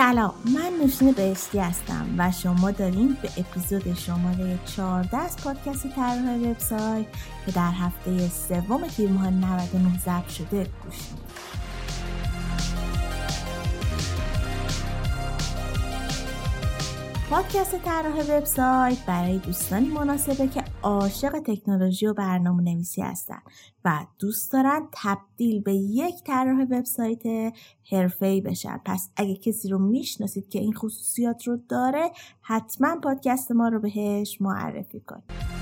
سلام من نوشین بهشتی هستم و شما دارین به اپیزود شماره 14 از پادکست طراح وبسایت که در هفته سوم تیر ماه 99 ضبط شده گوش می‌دید پادکست طراح وبسایت برای دوستانی مناسبه که عاشق تکنولوژی و برنامه نویسی هستن و دوست دارن تبدیل به یک طراح وبسایت حرفه‌ای بشن. پس اگه کسی رو می‌شناسید که این خصوصیات رو داره حتما پادکست ما رو بهش معرفی کنید.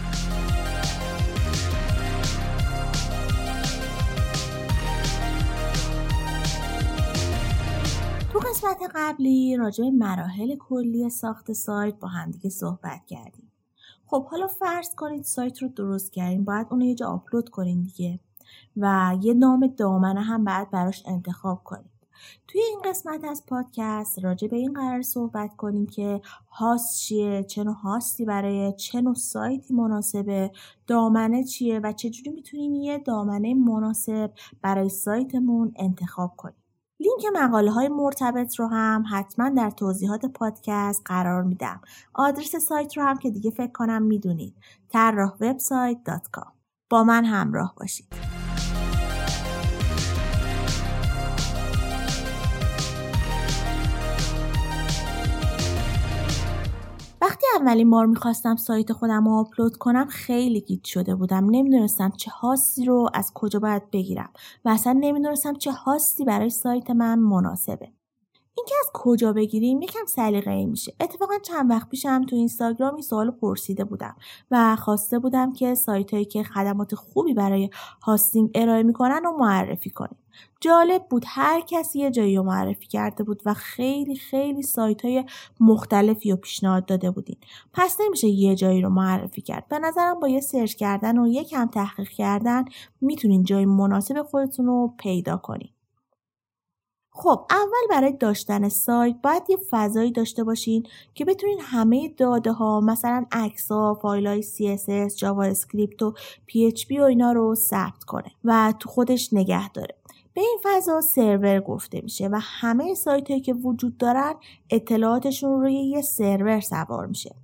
تو قسمت قبلی راجع به مراحل کلی ساخت سایت با همدیگه صحبت کردیم. خب حالا فرض کنید سایت رو درست کردیم باید اون یه جا آپلود کنید دیگه و یه نام دامنه هم باید براش انتخاب کنید. توی این قسمت از پادکست راجع به این قرار صحبت کنیم که هاست چیه چه نوع هاستی برای چه نوع سایتی مناسبه دامنه چیه و چجوری می‌تونیم یه دامنه مناسب برای سایتمون انتخاب کنیم لینک مقاله های مرتبط رو هم حتما در توضیحات پادکست قرار میدم. آدرس سایت رو هم که دیگه فکر کنم می‌دونید. طراح با من همراه باشید. وقتی اولین بار می‌خواستم سایت خودم رو آپلود کنم خیلی گیت شده بودم. نمی‌دونستم چه هاستی رو از کجا باید بگیرم و اصلا نمی‌دونستم چه هاستی برای سایت من مناسبه. اینکه از کجا بگیریم یکم سلیقه ای میشه. اتفاقا چند وقت پیشم تو اینستاگرام این سوال پرسیده بودم و خواسته بودم که سایت هایی که خدمات خوبی برای hosting ارائه می‌کنن رو معرفی کنیم. جالب بود. هر کسی یه جایی رو معرفی کرده بود و خیلی خیلی سایت های مختلفی رو پیشنهاد داده بودین. پس نمیشه یه جایی رو معرفی کرد. به نظرم با یه search کردن و یکم تحقیق کردن می‌تونین جای مناسب خودتون رو پیدا کنین. خب اول برای داشتن سایت باید یه فضایی داشته باشین که بتونین همه داده ها مثلا عکس ها فایل های CSS JavaScript و PHP و اینا رو ثبت کنه و تو خودش نگه داره. به این فضا سرور گفته میشه و همه سایت هایی که وجود دارن اطلاعاتشون روی یه سرور سوار میشه.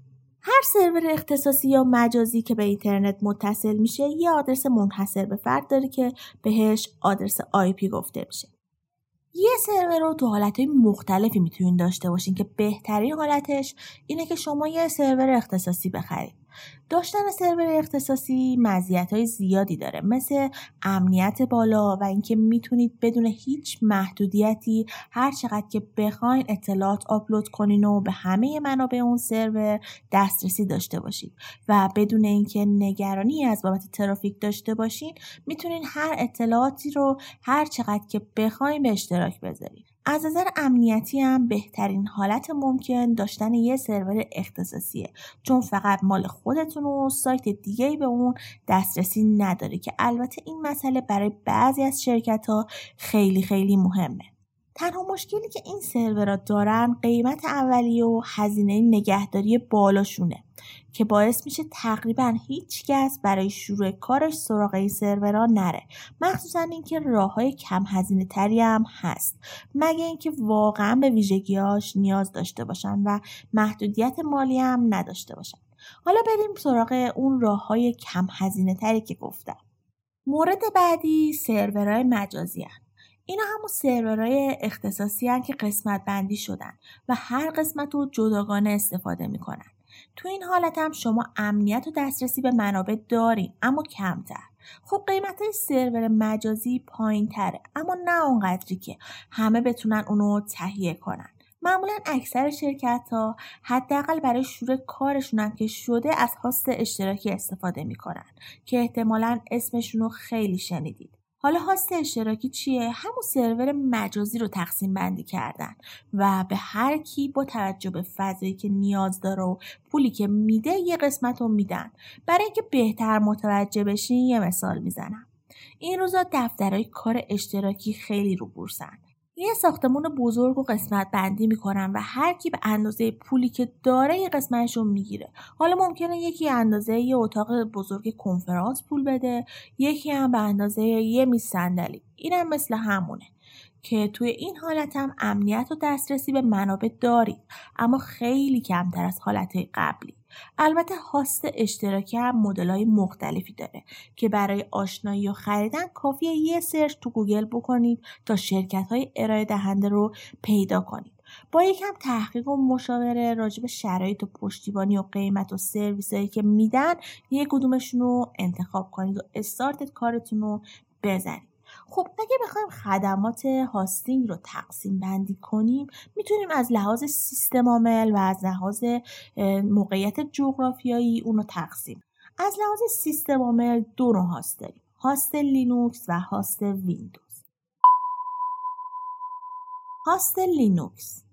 هر سرور اختصاصی یا مجازی که به اینترنت متصل میشه یه آدرس منحصر به فرد داره که بهش آدرس IP گفته میشه. یه سرور رو تو حالتهای مختلفی می‌تونین داشته باشین که بهترین حالتش اینه که شما یه سرور اختصاصی بخرید داشتن سرور اختصاصی مزیت های زیادی داره مثل امنیت بالا و اینکه می‌تونید بدون هیچ محدودیتی هر چقدر که بخواین اطلاعات آپلود کنین و به همه منابع اون سرور دسترسی داشته باشید و بدون اینکه نگرانی از بابت ترافیک داشته باشین می‌تونین هر اطلاعاتی رو هر چقدر که بخواین به اشتراک بذارید از نظر امنیتی هم بهترین حالت ممکن داشتن یه سرور اختصاصیه. چون فقط مال خودتون و سایت دیگه به اون دسترسی نداره که البته این مسئله برای بعضی از شرکت ها خیلی خیلی مهمه. تنها مشکلی که این سرورها دارن قیمت اولیه و هزینه نگهداری بالاشونه که باعث میشه تقریبا هیچ کس برای شروع کارش سراغ این سرورها نره. مخصوصا اینکه راه های کم هزینه تری هم هست. مگه اینکه واقعا به ویژگیهاش نیاز داشته باشن و محدودیت مالی هم نداشته باشن. حالا بریم سراغ اون راه های کم هزینه تری که گفتم. مورد بعدی سرورهای مجازی هن. اینا همون سرورهای اختصاصی هن که قسمت بندی شدن و هر قسمت رو جداگانه استفاده می‌کنن. تو این حالت هم شما امنیت و دسترسی به منابع دارین اما کمتر. خب قیمت های سرور مجازی پایین تره اما نه اونقدری که همه بتونن اونو تهیه کنن. معمولا اکثر شرکت ها حداقل برای شروع کارشون هم که شده از هاست اشتراکی استفاده می‌کنن که احتمالا اسمشون رو خیلی شنیدید. حالا هاست اشتراکی چیه؟ همون سرور مجازی رو تقسیم بندی کردن و به هر کی با توجه به فضایی که نیاز داره و پولی که میده یه قسمت رو میدن. برای اینکه بهتر متوجه بشین یه مثال می‌زنم. این روزا دفترهای کار اشتراکی خیلی رو بورسن. یه ساختمون بزرگ و قسمت بندی می‌کنن و هر کی به اندازه پولی که داره یه قسمتش رو می‌گیره. حالا ممکنه یکی اندازه یه اتاق بزرگ کنفرانس پول بده یکی هم به اندازه یه میز صندلی. اینم مثل همونه که توی این حالت هم امنیت و دسترسی به منابع دارید اما خیلی کمتر از حالت قبلی. البته host اشتراکی هم مدل های مختلفی داره که برای آشنایی و خریدن کافیه یه search تو گوگل بکنید تا شرکت های ارائه دهنده رو پیدا کنید. با یکم تحقیق و مشاوره راجع به شرایط و پشتیبانی و قیمت و سرویس هایی که میدن یه کدومشون رو انتخاب کنید و استارت کارتون رو بزنید. خب اگه بخوایم خدمات hosting رو تقسیم بندی کنیم می‌تونیم از لحاظ سیستم عامل و از لحاظ موقعیت جغرافیایی اون رو تقسیم. از لحاظ سیستم عامل دو نوع host داریم. host لینوکس و host ویندوز. host لینوکس.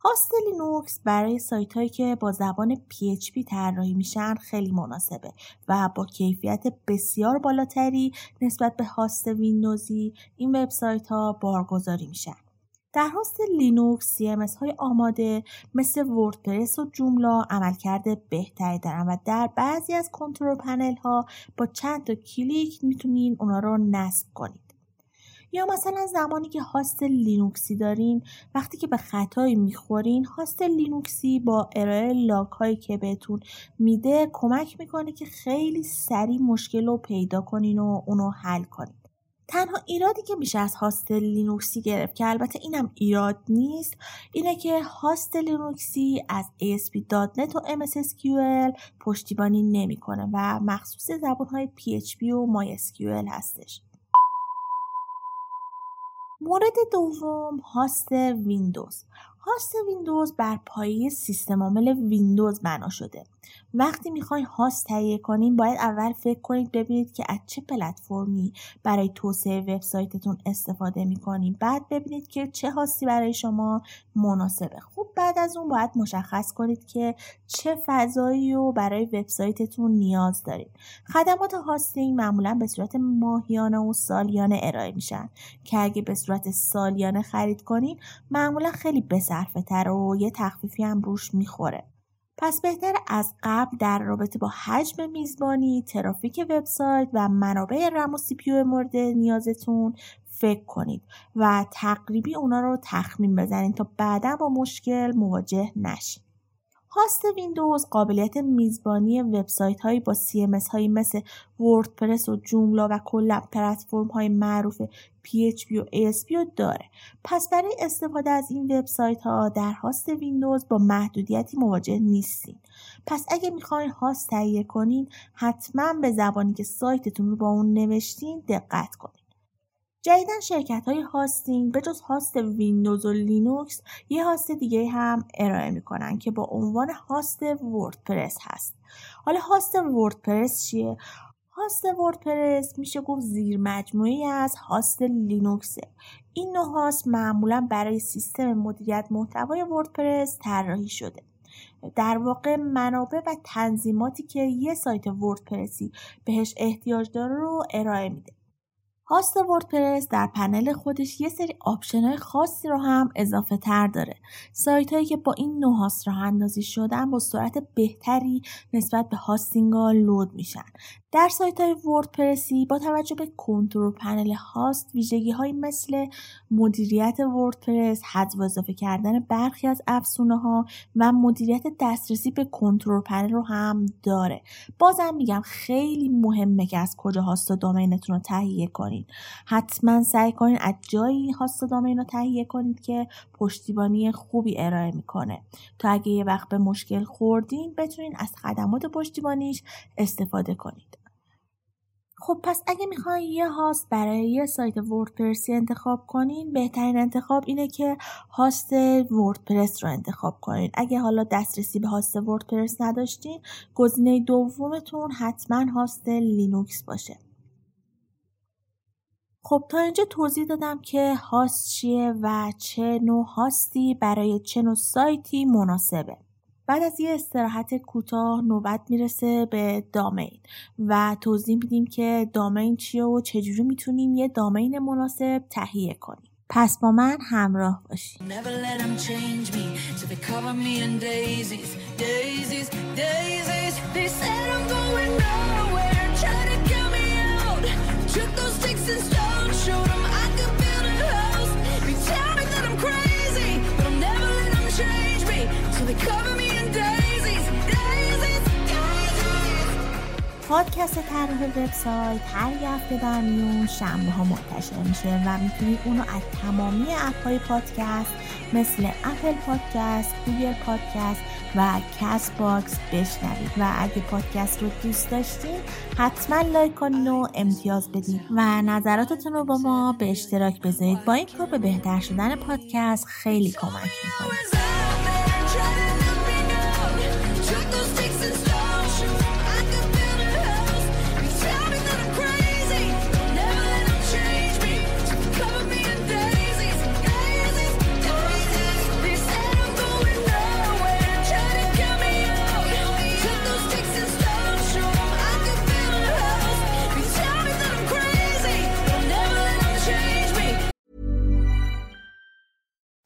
host لینوکس برای سایت هایی که با زبان PHP طراحی میشن خیلی مناسبه و با کیفیت بسیار بالاتری نسبت به host ویندوزی این وبسایت ها بارگذاری میشن. در host لینوکس CMS های آماده مثل وردپرس و جوملا عملکرد بهتری دارن و در بعضی از control panel ها با چند تا کلیک می‌تونین اونا رو نصب کنید. یا مثلا زمانی که host لینوکسی دارین وقتی که به خطایی می‌خورین host لینوکسی با ارائه log هایی که بهتون میده کمک می‌کنه که خیلی سریع مشکل رو پیدا کنین و اونو حل کنین. تنها ایرادی که میشه از هاست لینوکسی گرفت که البته اینم ایراد نیست اینه که هاست لینوکسی از ASP.NET و MSSQL پشتیبانی نمی‌کنه و مخصوص زبانهای PHP و MySQL هستش. مورد دوم هاست ویندوز. host ویندوز بر پایه سیستم عامل ویندوز بنا شده. وقتی می‌خواین host تهیه کنین باید اول فکر کنید ببینید که از چه پلتفرمی برای توسعه وبسایتتون استفاده می‌کنین. بعد ببینید که چه host ی برای شما مناسبه. خب بعد از اون باید مشخص کنید که چه فضایی رو برای وبسایتتون نیاز دارید. خدمات hosting معمولا به صورت ماهیانه و سالیانه ارائه میشن. که اگه به صورت سالیانه خرید کنین معمولا خیلی بصرفه تر و یه تخفیفی هم روش می‌خوره. پس بهتر از قبل در رابطه با حجم میزبانی، ترافیک وبسایت و منابع رم و سی پیو مورد نیازتون فکر کنید و تقریبی اونا رو تخمین بزنید تا بعدا با مشکل مواجه نشید. هاست ویندوز قابلیت میزبانی وبسایت هایی با CMS هایی مثل وردپرس و جوملا و کلا پلتفرم های معروف PHP و ASP رو داره. پس برای استفاده از این وبسایت ها در host ویندوز با محدودیتی مواجه نیستین. پس اگه می‌خواین host تهیه کنین حتما به زبانی که سایتتون رو با اون نوشتین دقت کنین. جدیدا شرکت های hosting به جز host ویندوز و لینوکس یه host دیگه هم ارائه می‌کنن که با عنوان host وردپرس هست. حالا host وردپرس چیه؟ host وردپرس میشه گفت زیر مجموعه‌ای از host لینوکسه این نوع host معمولا برای سیستم مدیریت محتوای وردپرس طراحی شده. در واقع منابع و تنظیماتی که یه سایت وردپرسی بهش احتیاج داره رو ارائه میده. host وردپرس در پنل خودش یه سری option های خاصی رو هم اضافه تر داره. سایت هایی که با این نوع هاست راه اندازی شدن با سرعت بهتری نسبت به hosting ها لود میشن. در سایت های وردپرسی با توجه به control panel هاست ویژگی های مثل مدیریت وردپرس، حذف و اضافه کردن برخی از افزونه ها و مدیریت دسترسی به control panel رو هم داره. بازم میگم خیلی مهمه که از کجا هاست و دامینتون رو تهیه کنید. حتما سعی کنید از جایی هاست دامین رو تهیه کنید که پشتیبانی خوبی ارائه می‌کنه. تا اگه یه وقت به مشکل خوردین بتونین از خدمات پشتیبانیش استفاده کنید. خب پس اگه می‌خواین یه هاست برای یه سایت وردپرسی انتخاب کنین بهترین انتخاب اینه که هاست وردپرس رو انتخاب کنین. اگه حالا دسترسی به هاست وردپرس نداشتین گزینه دومتون حتما هاست لینوکس باشه. خب تا اینجا توضیح دادم که هاست چیه و چه نوع هاستی برای چه نوع سایتی مناسبه. بعد از یه استراحت کوتاه نوبت می‌رسه به دامین و توضیح میدیم که دامین چیه و چجوری می‌تونیم یه دامین مناسب تهیه کنیم. پس با من همراه باشید. They cover me پادکست طراح وبسایت هر هفته در میون شنبه ها منتشر میشه و می‌تونید اونو از تمامی اپ های پادکست مثل Apple Podcast، Google Podcast و Castbox بشنوید و اگه پادکست رو دوست داشتین حتما لایک کنین و امتیاز بدید و نظراتتون رو با ما به اشتراک بذارید. با این کار به بهتر شدن پادکست خیلی کمک می‌کنید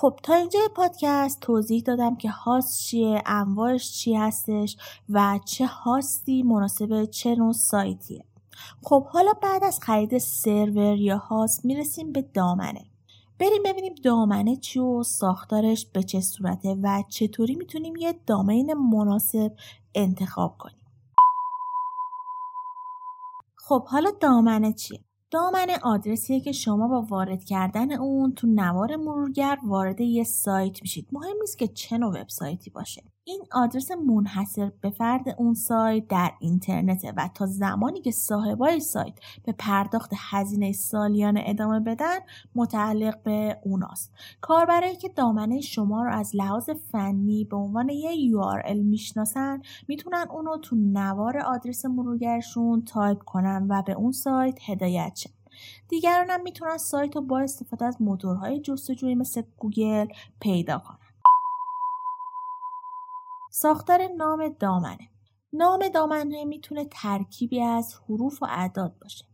خب تا اینجا پادکست توضیح دادم که هاست چیه انواعش چی هستش و چه هاستی مناسب چه نوع سایتیه. خب حالا بعد از خرید سرور یا هاست می‌رسیم به دامنه. بریم ببینیم دامنه چی و ساختارش به چه صورته و چطوری می‌تونیم یه دامین مناسب انتخاب کنیم. خب حالا دامنه چیه؟ دامنه آدرسیه که شما با وارد کردن اون تو نوار مرورگر وارد یه سایت میشید. مهم نیست که چه نوع وبسایتی باشه. این آدرس منحصر به فرد اون سایت در اینترنته و تا زمانی که صاحبای سایت به پرداخت هزینه سالیانه ادامه بدن متعلق به اوناست. کاربرایی که دامنه شما رو از لحاظ فنی به عنوان یه URL می‌شناسن می‌تونن اونو تو نوار آدرس مرورگرشون تایپ کنن و به اون سایت هدایت شن دیگران هم می‌تونن سایت رو با استفاده از موتورهای جستجویی مثل گوگل پیدا کنن. ساختار نام دامنه. نام دامنه می‌تونه ترکیبی از حروف و اعداد باشه.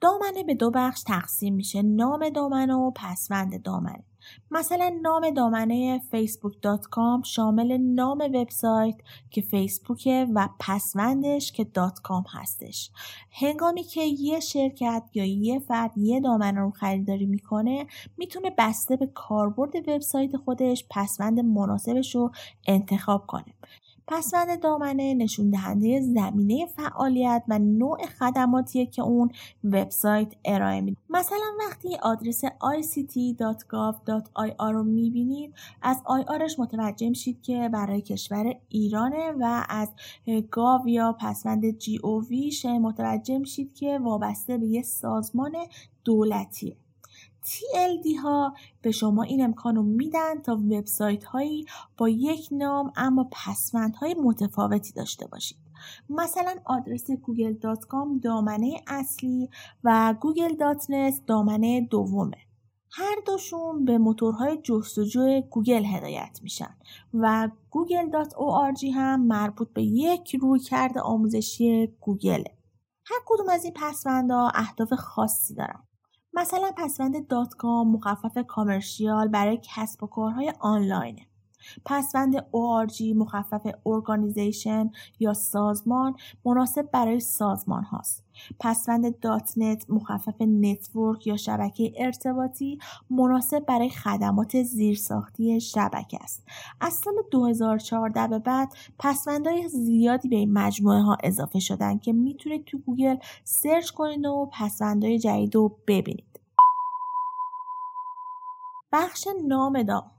دامنه به دو بخش تقسیم میشه نام دامنه و پسوند دامنه. مثلا نام دامنه facebook.com شامل نام وبسایت که فیسبوکه و پسوندش که. دات کام هستش. هنگامی که یه شرکت یا یه فرد یه دامنه رو خریداری می‌کنه می‌تونه بسته به کاربرد وبسایت خودش پسوند مناسبش رو انتخاب کنه. پسوند دامنه نشون دهنده زمینه فعالیت و نوع خدماتیه که اون وبسایت ارائه میده. مثلا وقتی آدرس ict.gov.ir رو می‌بینید از IRش متوجه میشید که برای کشور ایرانه و از گاو یا پسوند GOV متوجه میشید که وابسته به یه سازمان دولتیه. TLD ها به شما این امکان رو میدن تا وبسایت هایی با یک نام اما پسوند های متفاوتی داشته باشید. مثلا آدرس google.com دامنه اصلی و google.net دامنه دومه. هر دوشون به موتورهای جستجو گوگل هدایت میشن و google.org هم مربوط به یک رویکرد آموزشی گوگله. هر کدوم از این پسوندها اهداف خاصی دارن. مثلا پسوند dot com مخفف commercial برای کسب و کارهای آنلاینه. پسوند ORG مخفف organization یا سازمان مناسب برای سازمان هاست. پسوند dot net مخفف network یا شبکه ارتباطی مناسب برای خدمات زیرساختی شبکه است. از سال 2014 به بعد پسوندهای زیادی به این مجموعه ها اضافه شدن که می‌تونید تو گوگل search کنید و پسوندهای جدید رو ببینید. بخش نام دام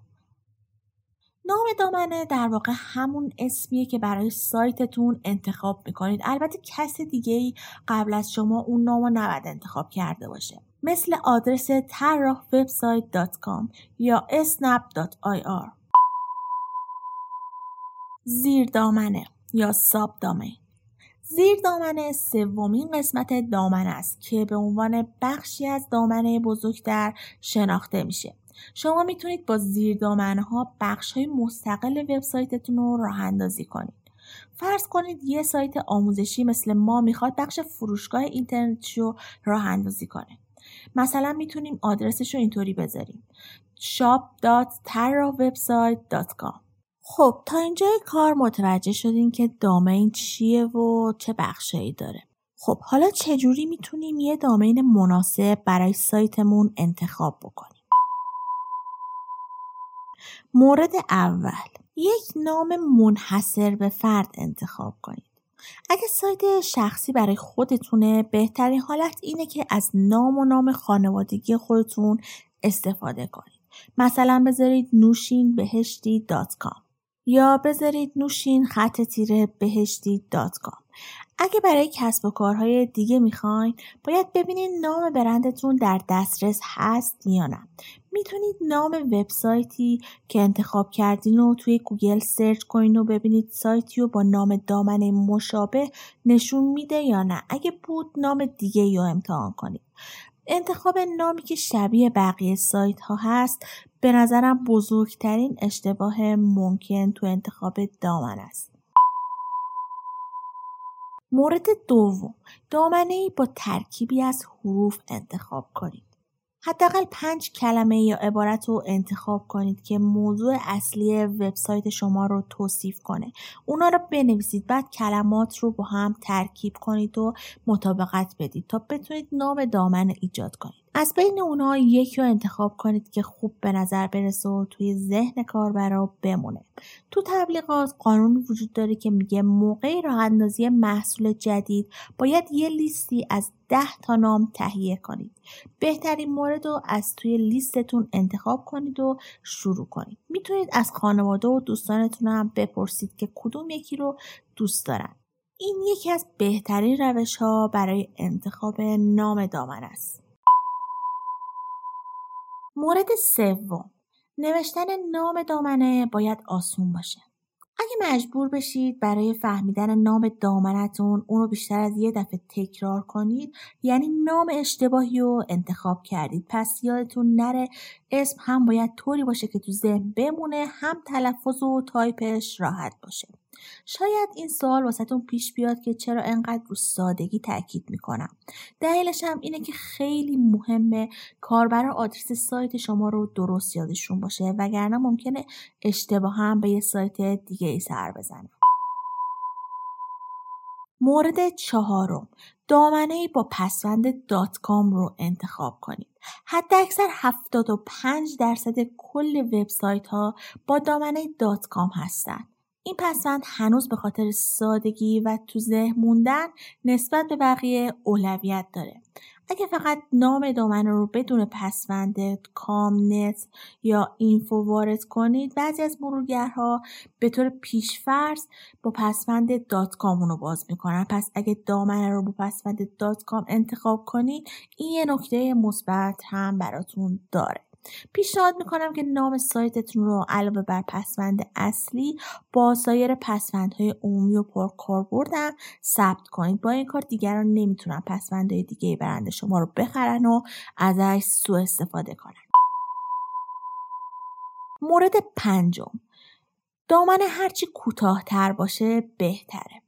نام دامنه در واقع همون اسمیه که برای سایتتون انتخاب می‌کنید. البته کس دیگه ای قبل از شما اون نام رو نباید انتخاب کرده باشه. مثل آدرس طراح website.com یا snap.ir زیر دامنه یا ساب دامنه زیر دامنه سومین قسمت دامنه است که به عنوان بخشی از دامنه بزرگتر شناخته میشه. شما می‌تونید با زیر ها بخش های مستقل وبسایتتون رو راه اندازی کنید. فرض کنید یه سایت آموزشی مثل ما می‌خواد بخش فروشگاه اینترنتی رو راه اندازی کنه. مثلا می‌تونیم آدرسش رو اینطوری بذاریم shop.terrawebsite.com خب تا اینجای کار متوجه شدیم که دامین چیه و چه بخشهایی داره. خب حالا چجوری می‌تونیم یه دامین مناسب برای سایتمون انتخاب بکنیم؟ مورد اول یک نام منحصر به فرد انتخاب کنید. اگه سایت شخصی برای خودتونه بهترین حالت اینه که از نام و نام خانوادگی خودتون استفاده کنید. مثلا بذارید نوشین بهشتی dot com یا بذارید نوشین خط تیره بهشتی dot com. اگه برای کسب و کارهای دیگه می‌خواین باید ببینید نام برندتون در دسترس هست یا نه. می‌تونید نام وبسایتی که انتخاب کردین رو توی گوگل search کنین و ببینید سایتی رو با نام دامنه مشابه نشون میده یا نه. اگه بود نام دیگه رو امتحان کنید. انتخاب نامی که شبیه بقیه سایت ها هست به نظرم بزرگترین اشتباه ممکن تو انتخاب دامن است. مورد دوم دامنه ای با ترکیبی از حروف انتخاب کنید. حداقل پنج کلمه یا عبارت رو انتخاب کنید که موضوع اصلی وبسایت شما رو توصیف کنه. اونا رو بنویسید بعد کلمات رو با هم ترکیب کنید و مطابقت بدید تا بتونید نام دامنه ایجاد کنید. از بین اونها یکی رو انتخاب کنید که خوب به نظر برسه و توی ذهن کاربرا بمونه. تو تبلیغات قانون وجود داره که میگه موقع راه اندازی محصول جدید باید یه لیستی از ده تا نام تهیه کنید. بهترین مورد رو از توی لیستتون انتخاب کنید و شروع کنید. می‌تونید از خانواده و دوستانتون هم بپرسید که کدوم یکی رو دوست دارن. این یکی از بهترین روش ها برای انتخاب نام دامن است. مورد سوم. نوشتن نام دامنه باید آسون باشه. اگه مجبور بشید برای فهمیدن نام دامنتون اونو بیشتر از یه دفعه تکرار کنید یعنی نام اشتباهی رو انتخاب کردید. پس یادتون نره اسم هم باید طوری باشه که تو ذهن بمونه هم تلفظ و تایپش راحت باشه. شاید این سوال واسهتون پیش بیاد که چرا انقدر رو سادگی تاکید می‌کنم دلیلش هم اینه که خیلی مهمه کاربر آدرس سایت شما رو درست یادشون باشه وگرنه ممکنه اشتباه هم به یه سایت دیگه ای سر بزنه مورد چهارم دامنه با پسوند dot com رو انتخاب کنید. حد اکثر 75 درصد کل وبسایت ها با دامنه dot com هستند. این پسوند هنوز به خاطر سادگی و تو ذهن موندن نسبت به بقیه اولویت داره. اگه فقط نام دامنه رو بدون پسوند com net یا info وارد کنید بعضی از مرورگرها به طور پیشفرض با پسوند dot com رو باز می‌کنن پس اگه دامنه رو با پسوند dot com انتخاب کنید این یه نکته مثبت هم براتون داره پیشنهاد می‌کنم که نام سایتتون رو علاوه بر پسوند اصلی با سایر پسوندهای عمومی و پرکاربردم ثبت کنید. با این کار دیگران نمی‌تونن پسوندهای دیگه برند شما رو بخرن و ازش سوء استفاده کنن. مورد پنجم. دامن هرچی کوتاهتر باشه بهتره.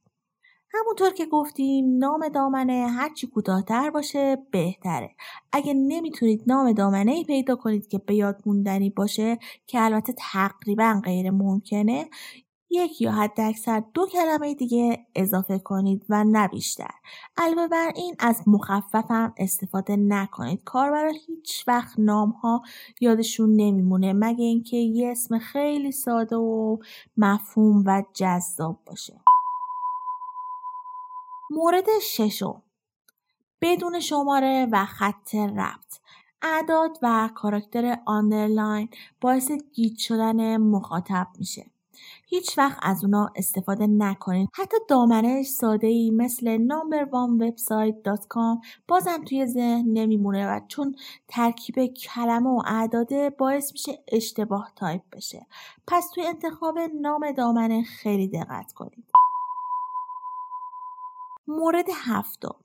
همونطور که گفتیم نام دامنه هرچی کوتاهتر باشه بهتره. اگه نمی‌تونید نام دامنه ای پیدا کنید که به یاد موندنی باشه که البته تقریبا غیر ممکنه یک یا حد اکثر دو کلمه دیگه اضافه کنید و نه بیشتر. علاوه بر این از مخفف هم استفاده نکنید. کاربرا هیچ وقت نام ها یادشون نمیمونه مگه اینکه یه اسم خیلی ساده و مفهوم و جذاب باشه. مورد ششم. بدون شماره و خط ربط. اعداد و کاراکتر underline باعث گیج شدن مخاطب میشه. هیچ وقت از اونا استفاده نکنید. حتی دامنه ساده ای مثل number1website.com بازم توی ذهن نمیمونه و چون ترکیب کلمه و اعداده باعث میشه اشتباه تایپ بشه. پس توی انتخاب نام دامنه خیلی دقت کنید. مورد هفتم.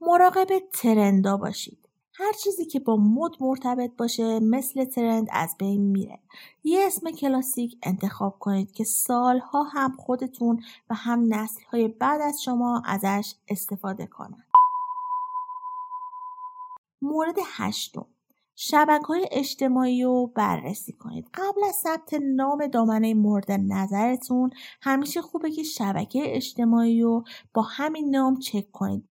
مراقب ترندا باشید. هر چیزی که با مد مرتبط باشه مثل ترند از بین میره. یه اسم کلاسیک انتخاب کنید که سالها هم خودتون و هم نسل های بعد از شما ازش استفاده کنند مورد هشتم. شبکه های اجتماعی رو بررسی کنید. قبل از ثبت نام دامنه مورد نظرتون همیشه خوبه که شبکه اجتماعی رو با همین نام چک کنید.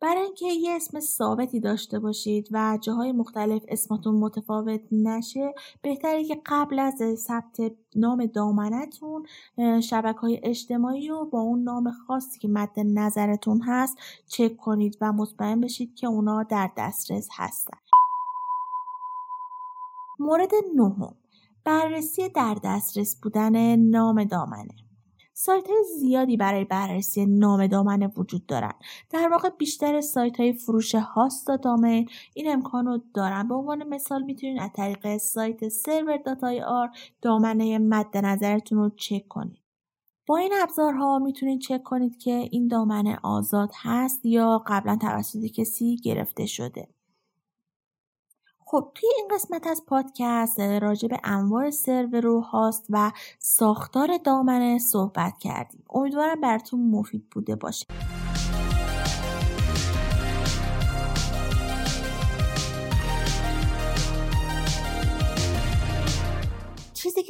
برای اینکه یه اسم ثابتی داشته باشید و جاهای مختلف اسمتون متفاوت نشه بهتره که قبل از ثبت نام دامنتون شبکه های اجتماعی رو با اون نام خاصی که مد نظرتون هست چک کنید و مطمئن بشید که اونا در دسترس هستن. مورد نهم. بررسی در دسترس بودن نام دامنه. سایت های زیادی برای بررسی نام دامنه وجود دارن. در واقع بیشتر سایت های فروش هاست دامن. این امکان رو دارن. به عنوان مثال می‌تونید از طریق سایت سرور داتای آر دامنه مد نظرتون رو چک کنید. با این ابزارها می‌تونید چک کنید که این دامنه آزاد هست یا قبلا توسط کسی گرفته شده. خب توی این قسمت از پادکست راجع به انواع سرور و هاست و ساختار دامنه صحبت کردیم. امیدوارم براتون مفید بوده باشه.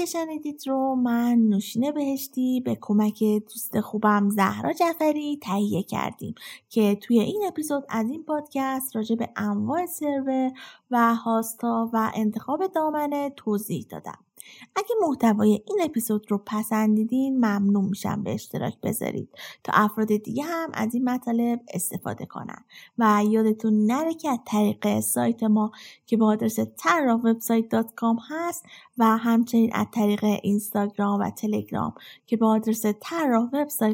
که شنیدید رو من نوشین بهشتی به کمک دوست خوبم زهرا جعفری تهیه کردیم که توی این اپیزود از این پادکست راجع به انواع سرور و هاستا و انتخاب دامنه توضیح دادم. اگه محتوای این اپیزود رو پسندیدین ممنون میشم به اشتراک بذارید تا افراد دیگه هم از این مطالب استفاده کنن. و یادتون نره که از طریق سایت ما که با آدرس com هست و همچنین از طریق اینستاگرام و تلگرام که با آدرس طراح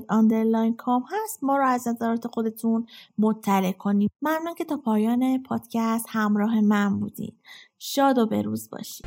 underline com هست ما رو از نظرات خودتون مطلع کنید. ممنون که تا پایان پادکست همراه من بودین. شاد و بروز باشید.